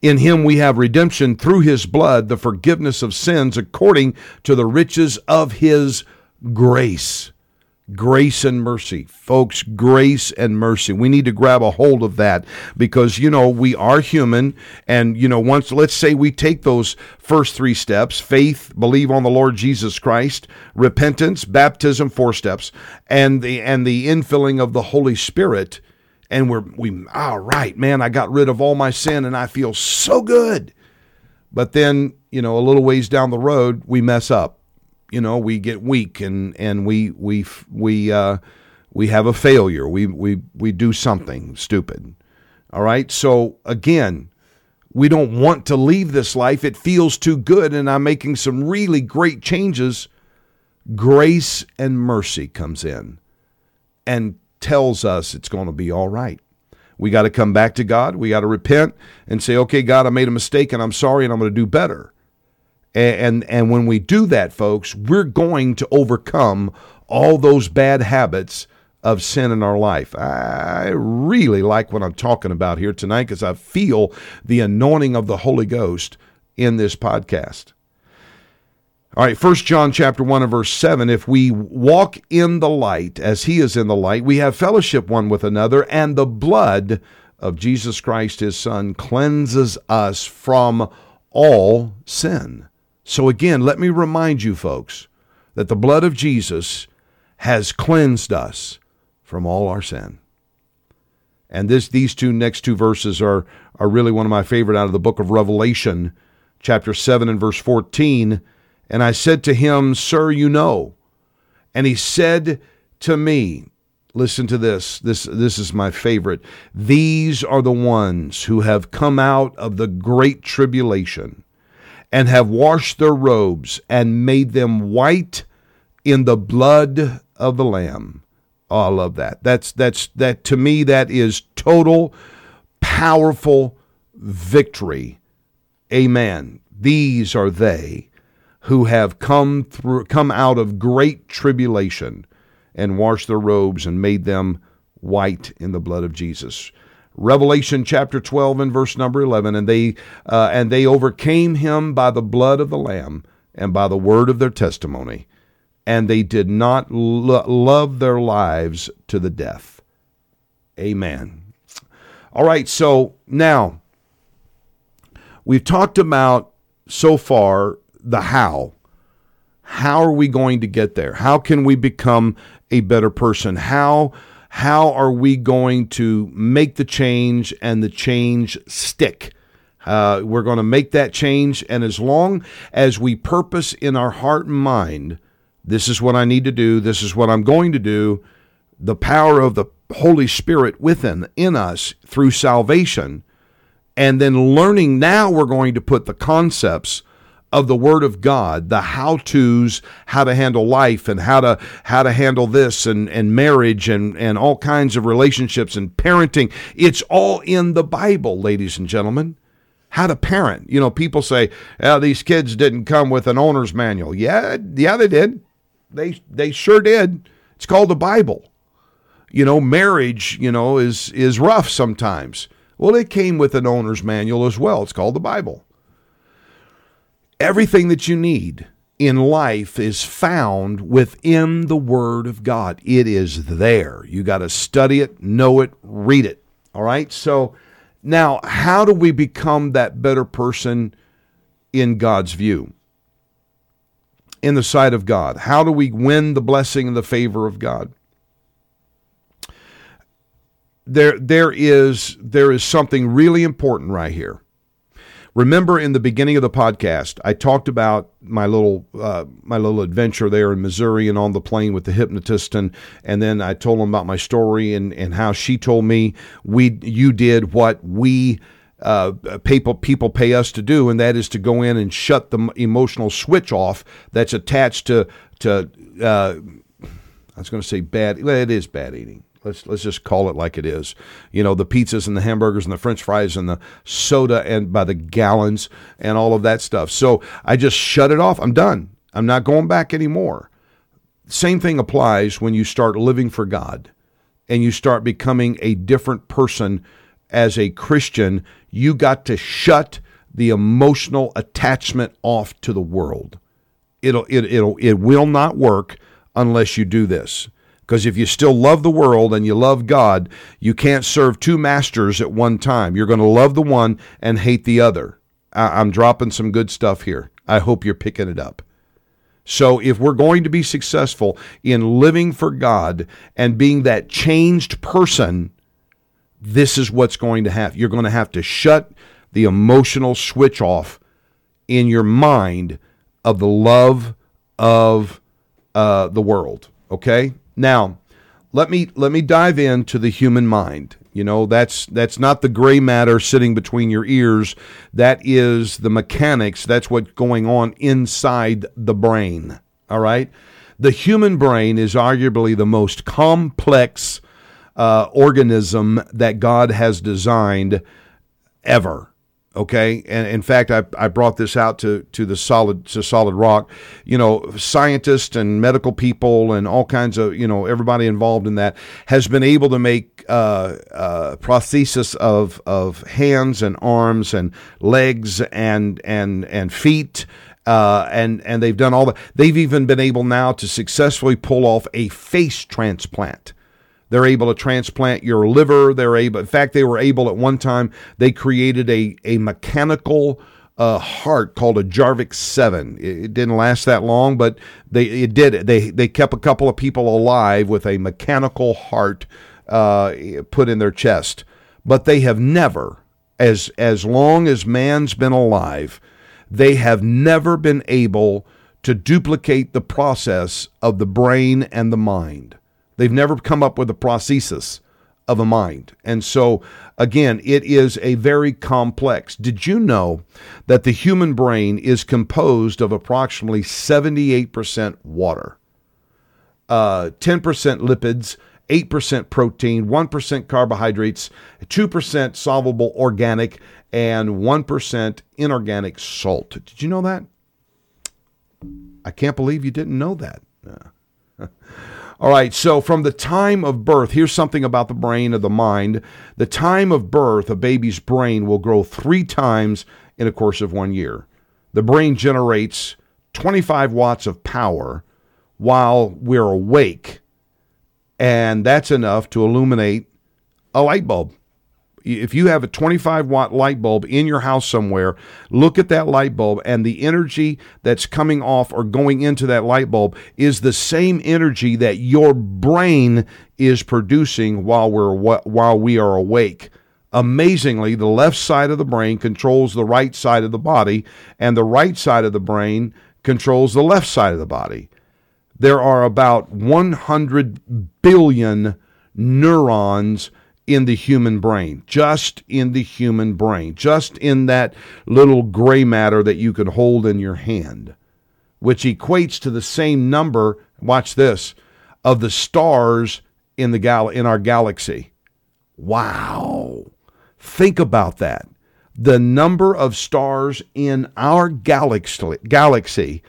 In him we have redemption through his blood, the forgiveness of sins according to the riches of his grace grace and mercy. Folks, grace and mercy. We need to grab a hold of that because, you know, we are human. And, you know, once, let's say we take those first three steps faith, believe on the Lord Jesus Christ, repentance, baptism, four steps, and the, and the infilling of the Holy Spirit. And we're, we, all right, man, I got rid of all my sin and I feel so good. But then, you know, a little ways down the road, we mess up you know we get weak and and we we we uh, we have a failure. We we we do something stupid. All right. So again, we don't want to leave this life. It feels too good, and I'm making some really great changes. Grace and mercy comes in and tells us it's going to be all right. We got to come back to God. We got to repent and say, okay, God, I made a mistake and I'm sorry and I'm going to do better. And, and when we do that, folks, we're going to overcome all those bad habits of sin in our life. I really like what I'm talking about here tonight because I feel the anointing of the Holy Ghost in this podcast. All right, First John chapter 1 and verse 7, if we walk in the light as he is in the light, we have fellowship one with another, and the blood of Jesus Christ his son cleanses us from all sin. So, again, let me remind you, folks, that the blood of Jesus has cleansed us from all our sin. And this, these two next two verses are, are really one of my favorite out of the book of Revelation, chapter 7 and verse 14. And I said to him, Sir, you know. And he said to me, Listen to this. This, this is my favorite. These are the ones who have come out of the great tribulation and have washed their robes and made them white in the blood of the lamb. Oh, I love that. That's that's that to me that is total powerful victory. Amen. These are they who have come through come out of great tribulation and washed their robes and made them white in the blood of Jesus. Revelation chapter 12 and verse number 11 and they uh, and they overcame him by the blood of the lamb and by the word of their testimony and they did not lo- love their lives to the death. Amen. All right, so now we've talked about so far the how. How are we going to get there? How can we become a better person? How how are we going to make the change and the change stick? Uh, we're going to make that change, and as long as we purpose in our heart and mind, this is what I need to do, this is what I'm going to do, the power of the Holy Spirit within in us through salvation, and then learning now we're going to put the concepts of the Word of God, the how tos, how to handle life and how to how to handle this and, and marriage and, and all kinds of relationships and parenting. It's all in the Bible, ladies and gentlemen. How to parent. You know, people say, oh, these kids didn't come with an owner's manual. Yeah, yeah, they did. They they sure did. It's called the Bible. You know, marriage, you know, is is rough sometimes. Well, it came with an owner's manual as well. It's called the Bible. Everything that you need in life is found within the Word of God. It is there. You got to study it, know it, read it. All right? So now, how do we become that better person in God's view? In the sight of God? How do we win the blessing and the favor of God? there there is there is something really important right here. Remember in the beginning of the podcast, I talked about my little uh, my little adventure there in Missouri and on the plane with the hypnotist, and and then I told him about my story and and how she told me we you did what we uh, people people pay us to do, and that is to go in and shut the emotional switch off that's attached to to. Uh, I was going to say bad. It is bad eating. Let's let's just call it like it is. You know, the pizzas and the hamburgers and the French fries and the soda and by the gallons and all of that stuff. So I just shut it off. I'm done. I'm not going back anymore. Same thing applies when you start living for God and you start becoming a different person as a Christian. You got to shut the emotional attachment off to the world. It'll it, it'll it will not work unless you do this. Because if you still love the world and you love God, you can't serve two masters at one time. You're going to love the one and hate the other. I- I'm dropping some good stuff here. I hope you're picking it up. So, if we're going to be successful in living for God and being that changed person, this is what's going to happen. You're going to have to shut the emotional switch off in your mind of the love of uh, the world. Okay, now let me let me dive into the human mind. You know that's that's not the gray matter sitting between your ears. That is the mechanics. That's what's going on inside the brain. All right, the human brain is arguably the most complex uh, organism that God has designed ever. Okay, and in fact, I, I brought this out to to the solid to solid rock. You know, scientists and medical people and all kinds of you know everybody involved in that has been able to make uh, uh, prosthesis of of hands and arms and legs and and and feet. Uh, and and they've done all that. They've even been able now to successfully pull off a face transplant. They're able to transplant your liver. They're able, in fact, they were able at one time, they created a, a mechanical uh, heart called a Jarvik 7. It, it, didn't last that long, but they it did. They, they kept a couple of people alive with a mechanical heart uh, put in their chest. But they have never, as, as long as man's been alive, they have never been able to duplicate the process of the brain and the mind. They've never come up with a prosthesis of a mind. And so, again, it is a very complex. Did you know that the human brain is composed of approximately 78% water, uh, 10% lipids, 8% protein, 1% carbohydrates, 2% soluble organic, and 1% inorganic salt? Did you know that? I can't believe you didn't know that. All right, so from the time of birth, here's something about the brain of the mind. The time of birth, a baby's brain will grow three times in a course of one year. The brain generates 25 watts of power while we're awake, and that's enough to illuminate a light bulb if you have a 25 watt light bulb in your house somewhere, look at that light bulb, and the energy that's coming off or going into that light bulb is the same energy that your brain is producing while we're while we are awake. Amazingly, the left side of the brain controls the right side of the body, and the right side of the brain controls the left side of the body. There are about 100 billion neurons in the human brain, just in the human brain, just in that little gray matter that you can hold in your hand, which equates to the same number, watch this, of the stars in the gal- in our galaxy. Wow. Think about that. The number of stars in our galaxy, galaxy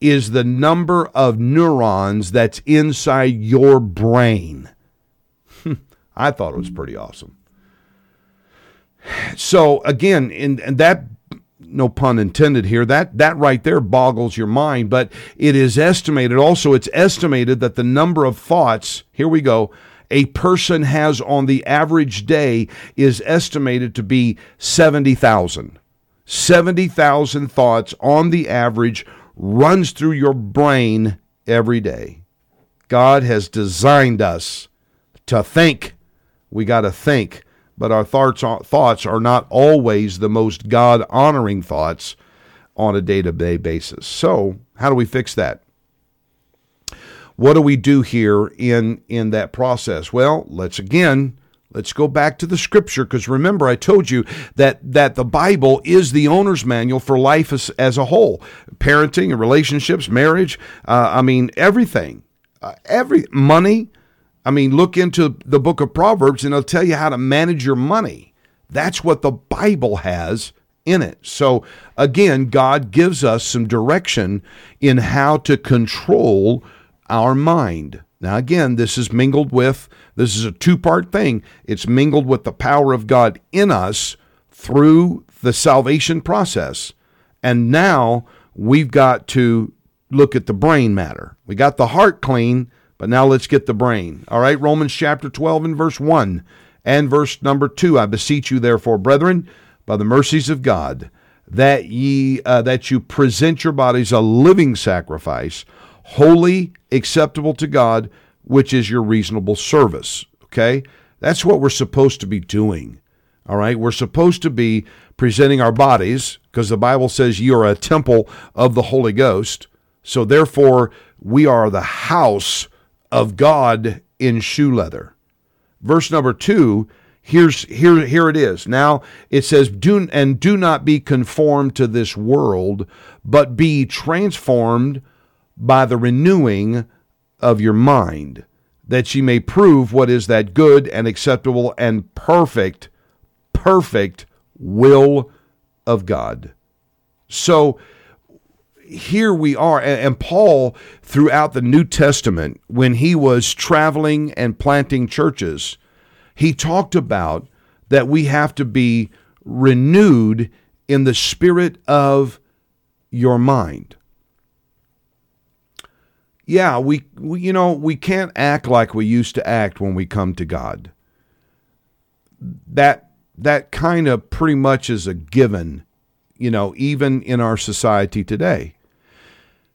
is the number of neurons that's inside your brain. I thought it was pretty awesome. So again, in and that no pun intended here that that right there boggles your mind but it is estimated also it's estimated that the number of thoughts here we go a person has on the average day is estimated to be 70,000 70,000 thoughts on the average runs through your brain every day. God has designed us to think We got to think, but our thoughts are, thoughts are not always the most God honoring thoughts on a day to day basis. So, how do we fix that? What do we do here in in that process? Well, let's again Let's go back to the scripture because remember I told you that that the Bible is the owner's manual for life as, as a whole, parenting and relationships, marriage. Uh, I mean everything, uh, every money. I mean, look into the book of Proverbs and it'll tell you how to manage your money. That's what the Bible has in it. So again, God gives us some direction in how to control our mind. Now, again, this is mingled with, this is a two part thing. It's mingled with the power of God in us through the salvation process. And now we've got to look at the brain matter. We got the heart clean, but now let's get the brain. All right, Romans chapter 12 and verse 1 and verse number 2. I beseech you, therefore, brethren, by the mercies of God, that ye uh, that you present your bodies a living sacrifice holy, acceptable to God, which is your reasonable service. Okay? That's what we're supposed to be doing. All right? We're supposed to be presenting our bodies because the Bible says you are a temple of the Holy Ghost. So therefore, we are the house of God in shoe leather. Verse number 2 here's here here it is now it says do and do not be conformed to this world but be transformed by the renewing of your mind, that ye may prove what is that good and acceptable and perfect, perfect will of God. So here we are. And Paul, throughout the New Testament, when he was traveling and planting churches, he talked about that we have to be renewed in the spirit of your mind yeah, we, we, you know, we can't act like we used to act when we come to God. That that kind of pretty much is a given, you know, even in our society today.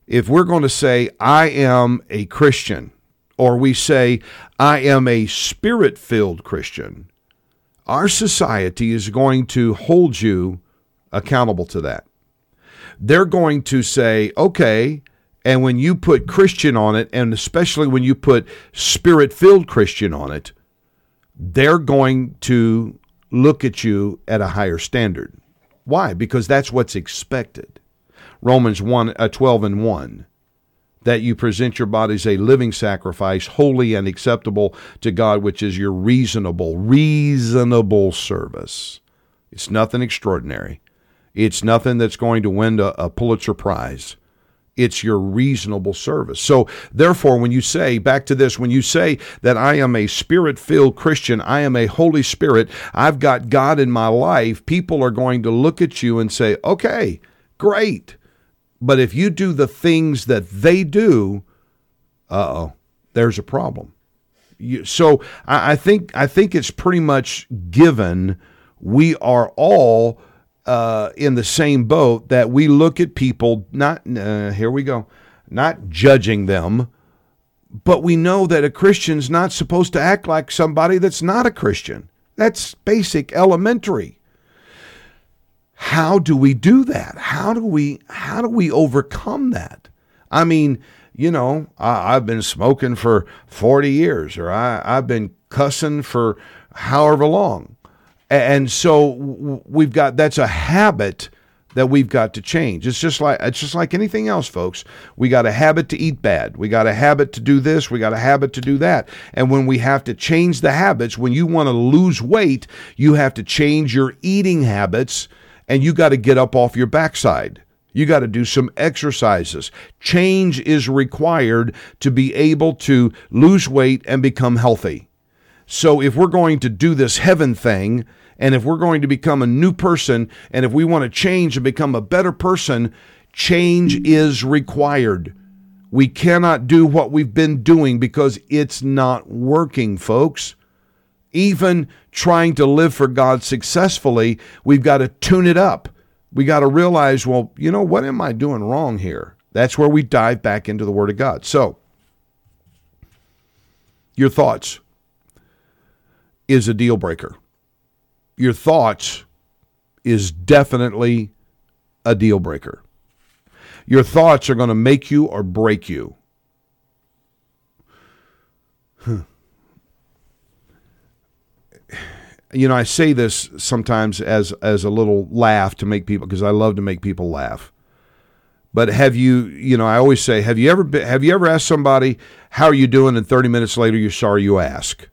If we're going to say I am a Christian or we say I am a spirit-filled Christian, our society is going to hold you accountable to that. They're going to say, "Okay, and when you put Christian on it, and especially when you put spirit filled Christian on it, they're going to look at you at a higher standard. Why? Because that's what's expected. Romans 1, uh, 12 and 1 that you present your bodies a living sacrifice, holy and acceptable to God, which is your reasonable, reasonable service. It's nothing extraordinary. It's nothing that's going to win a, a Pulitzer Prize it's your reasonable service. So, therefore, when you say, back to this, when you say that I am a spirit filled Christian, I am a Holy Spirit, I've got God in my life, people are going to look at you and say, okay, great. But if you do the things that they do, uh oh, there's a problem. You, so I, I think I think it's pretty much given we are all uh, in the same boat that we look at people not uh, here we go not judging them but we know that a christian's not supposed to act like somebody that's not a christian that's basic elementary how do we do that how do we how do we overcome that i mean you know I, have been smoking for 40 years or I, i've been cussing for however long and so we've got that's a habit that we've got to change. It's just like it's just like anything else, folks. We got a habit to eat bad. We got a habit to do this. We got a habit to do that. And when we have to change the habits, when you want to lose weight, you have to change your eating habits and you got to get up off your backside. You got to do some exercises. Change is required to be able to lose weight and become healthy. So if we're going to do this heaven thing, and if we're going to become a new person, and if we want to change and become a better person, change is required. We cannot do what we've been doing because it's not working, folks. Even trying to live for God successfully, we've got to tune it up. We got to realize, well, you know, what am I doing wrong here? That's where we dive back into the Word of God. So, your thoughts is a deal breaker. Your thoughts is definitely a deal breaker. Your thoughts are going to make you or break you. Huh. You know, I say this sometimes as as a little laugh to make people because I love to make people laugh. But have you, you know, I always say, have you ever been, have you ever asked somebody how are you doing and 30 minutes later you're sorry you ask?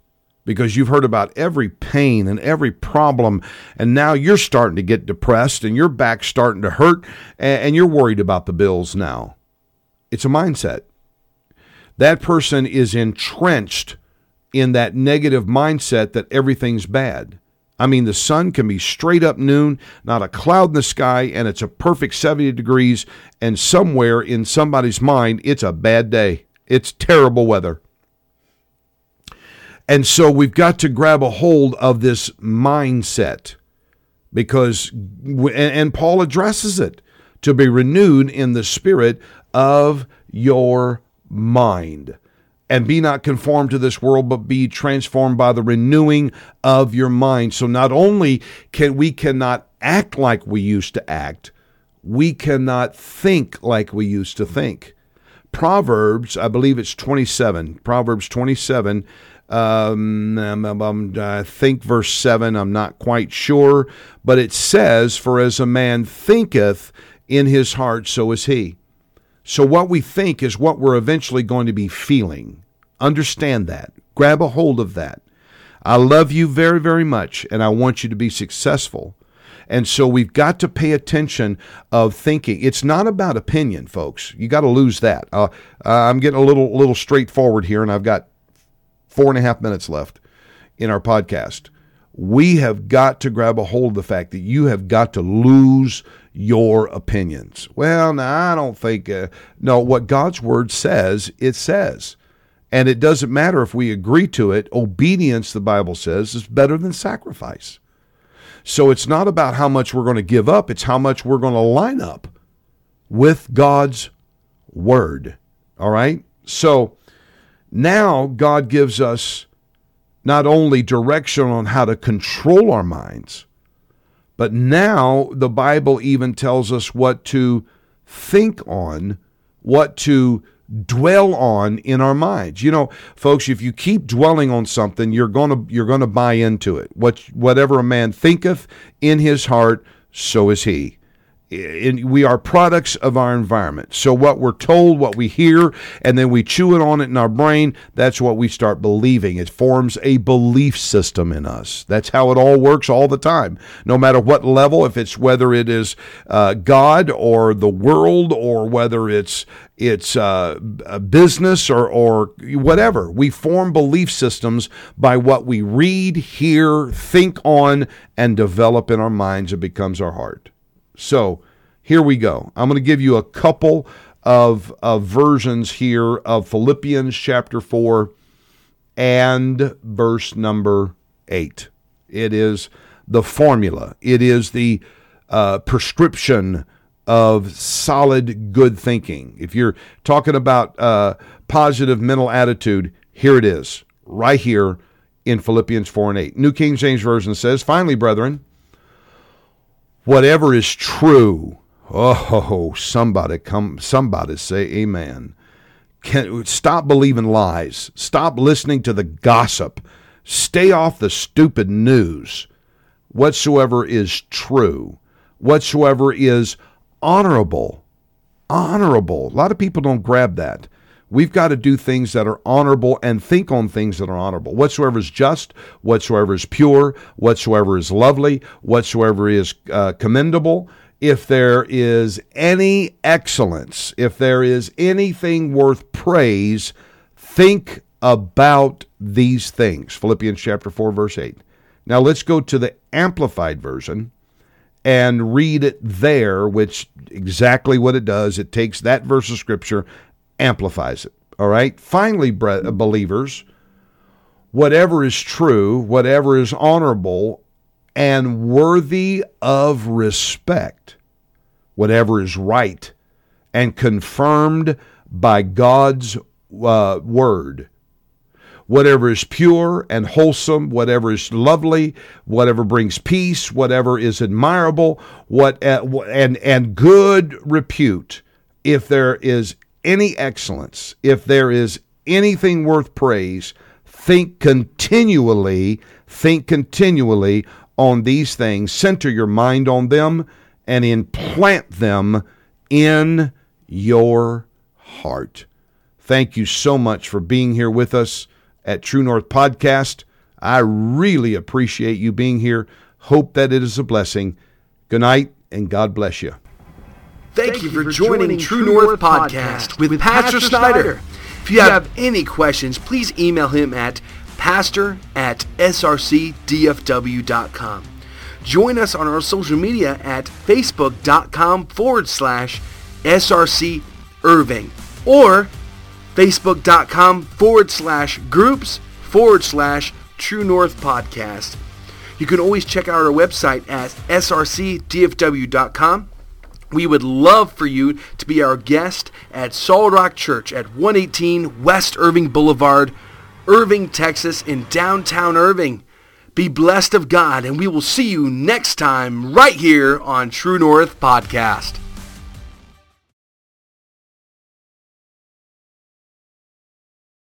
Because you've heard about every pain and every problem and now you're starting to get depressed and your back's starting to hurt and, and you're worried about the bills now. It's a mindset. That person is entrenched in that negative mindset that everything's bad. I mean, the sun can be straight up noon, not a cloud in the sky, and it's a perfect 70 degrees, and somewhere in somebody's mind, it's a bad day. It's terrible weather. And so we've got to grab a hold of this mindset because, and Paul addresses it to be renewed in the spirit of your mind and be not conformed to this world but be transformed by the renewing of your mind so not only can we cannot act like we used to act we cannot think like we used to think proverbs i believe it's 27 proverbs 27 um, um, um, um, I think verse 7, I'm not quite sure, but it says, For as a man thinketh in his heart, so is he. So, what we think is what we're eventually going to be feeling. Understand that. Grab a hold of that. I love you very, very much, and I want you to be successful. And so we've got to pay attention of thinking. It's not about opinion, folks. You got to lose that. Uh, I'm getting a little little straightforward here, and I've got four and a half minutes left in our podcast. We have got to grab a hold of the fact that you have got to lose your opinions. Well, now I don't think. Uh, no, what God's word says, it says. And it doesn't matter if we agree to it. Obedience, the Bible says, is better than sacrifice. So it's not about how much we're going to give up, it's how much we're going to line up with God's word. All right? So now God gives us not only direction on how to control our minds, but now the Bible even tells us what to think on, what to dwell on in our minds. You know, folks, if you keep dwelling on something, you're going to you're going to buy into it. What whatever a man thinketh in his heart, so is he we are products of our environment. So what we're told, what we hear, and then we chew it on it in our brain, that's what we start believing. It forms a belief system in us. That's how it all works all the time. No matter what level, if it's whether it is uh, God or the world or whether it's it's uh, business or, or whatever. We form belief systems by what we read, hear, think on, and develop in our minds. It becomes our heart. So here we go. I'm going to give you a couple of, of versions here of Philippians chapter 4 and verse number 8. It is the formula, it is the uh, prescription of solid good thinking. If you're talking about uh, positive mental attitude, here it is, right here in Philippians 4 and 8. New King James Version says, Finally, brethren, whatever is true. Oh, somebody come somebody say amen. Can, stop believing lies. Stop listening to the gossip. Stay off the stupid news. Whatsoever is true, whatsoever is honorable. Honorable. A lot of people don't grab that. We've got to do things that are honorable and think on things that are honorable. Whatsoever is just, whatsoever is pure, whatsoever is lovely, whatsoever is uh, commendable, if there is any excellence, if there is anything worth praise, think about these things. Philippians chapter 4, verse 8. Now let's go to the Amplified Version and read it there, which exactly what it does. It takes that verse of Scripture amplifies it. All right. Finally, believers, whatever is true, whatever is honorable and worthy of respect, whatever is right and confirmed by God's uh, word, whatever is pure and wholesome, whatever is lovely, whatever brings peace, whatever is admirable, what uh, and and good repute. If there is any excellence, if there is anything worth praise, think continually, think continually on these things, center your mind on them and implant them in your heart. Thank you so much for being here with us at True North Podcast. I really appreciate you being here. Hope that it is a blessing. Good night and God bless you. Thank, Thank you for joining True North Podcast with Pastor Snyder. If you have any questions, please email him at pastor at srcdfw.com. Join us on our social media at facebook.com forward slash src irving or facebook.com forward slash groups forward slash True North Podcast. You can always check out our website at srcdfw.com. We would love for you to be our guest at Solid Rock Church at 118 West Irving Boulevard, Irving, Texas, in downtown Irving. Be blessed of God, and we will see you next time right here on True North Podcast.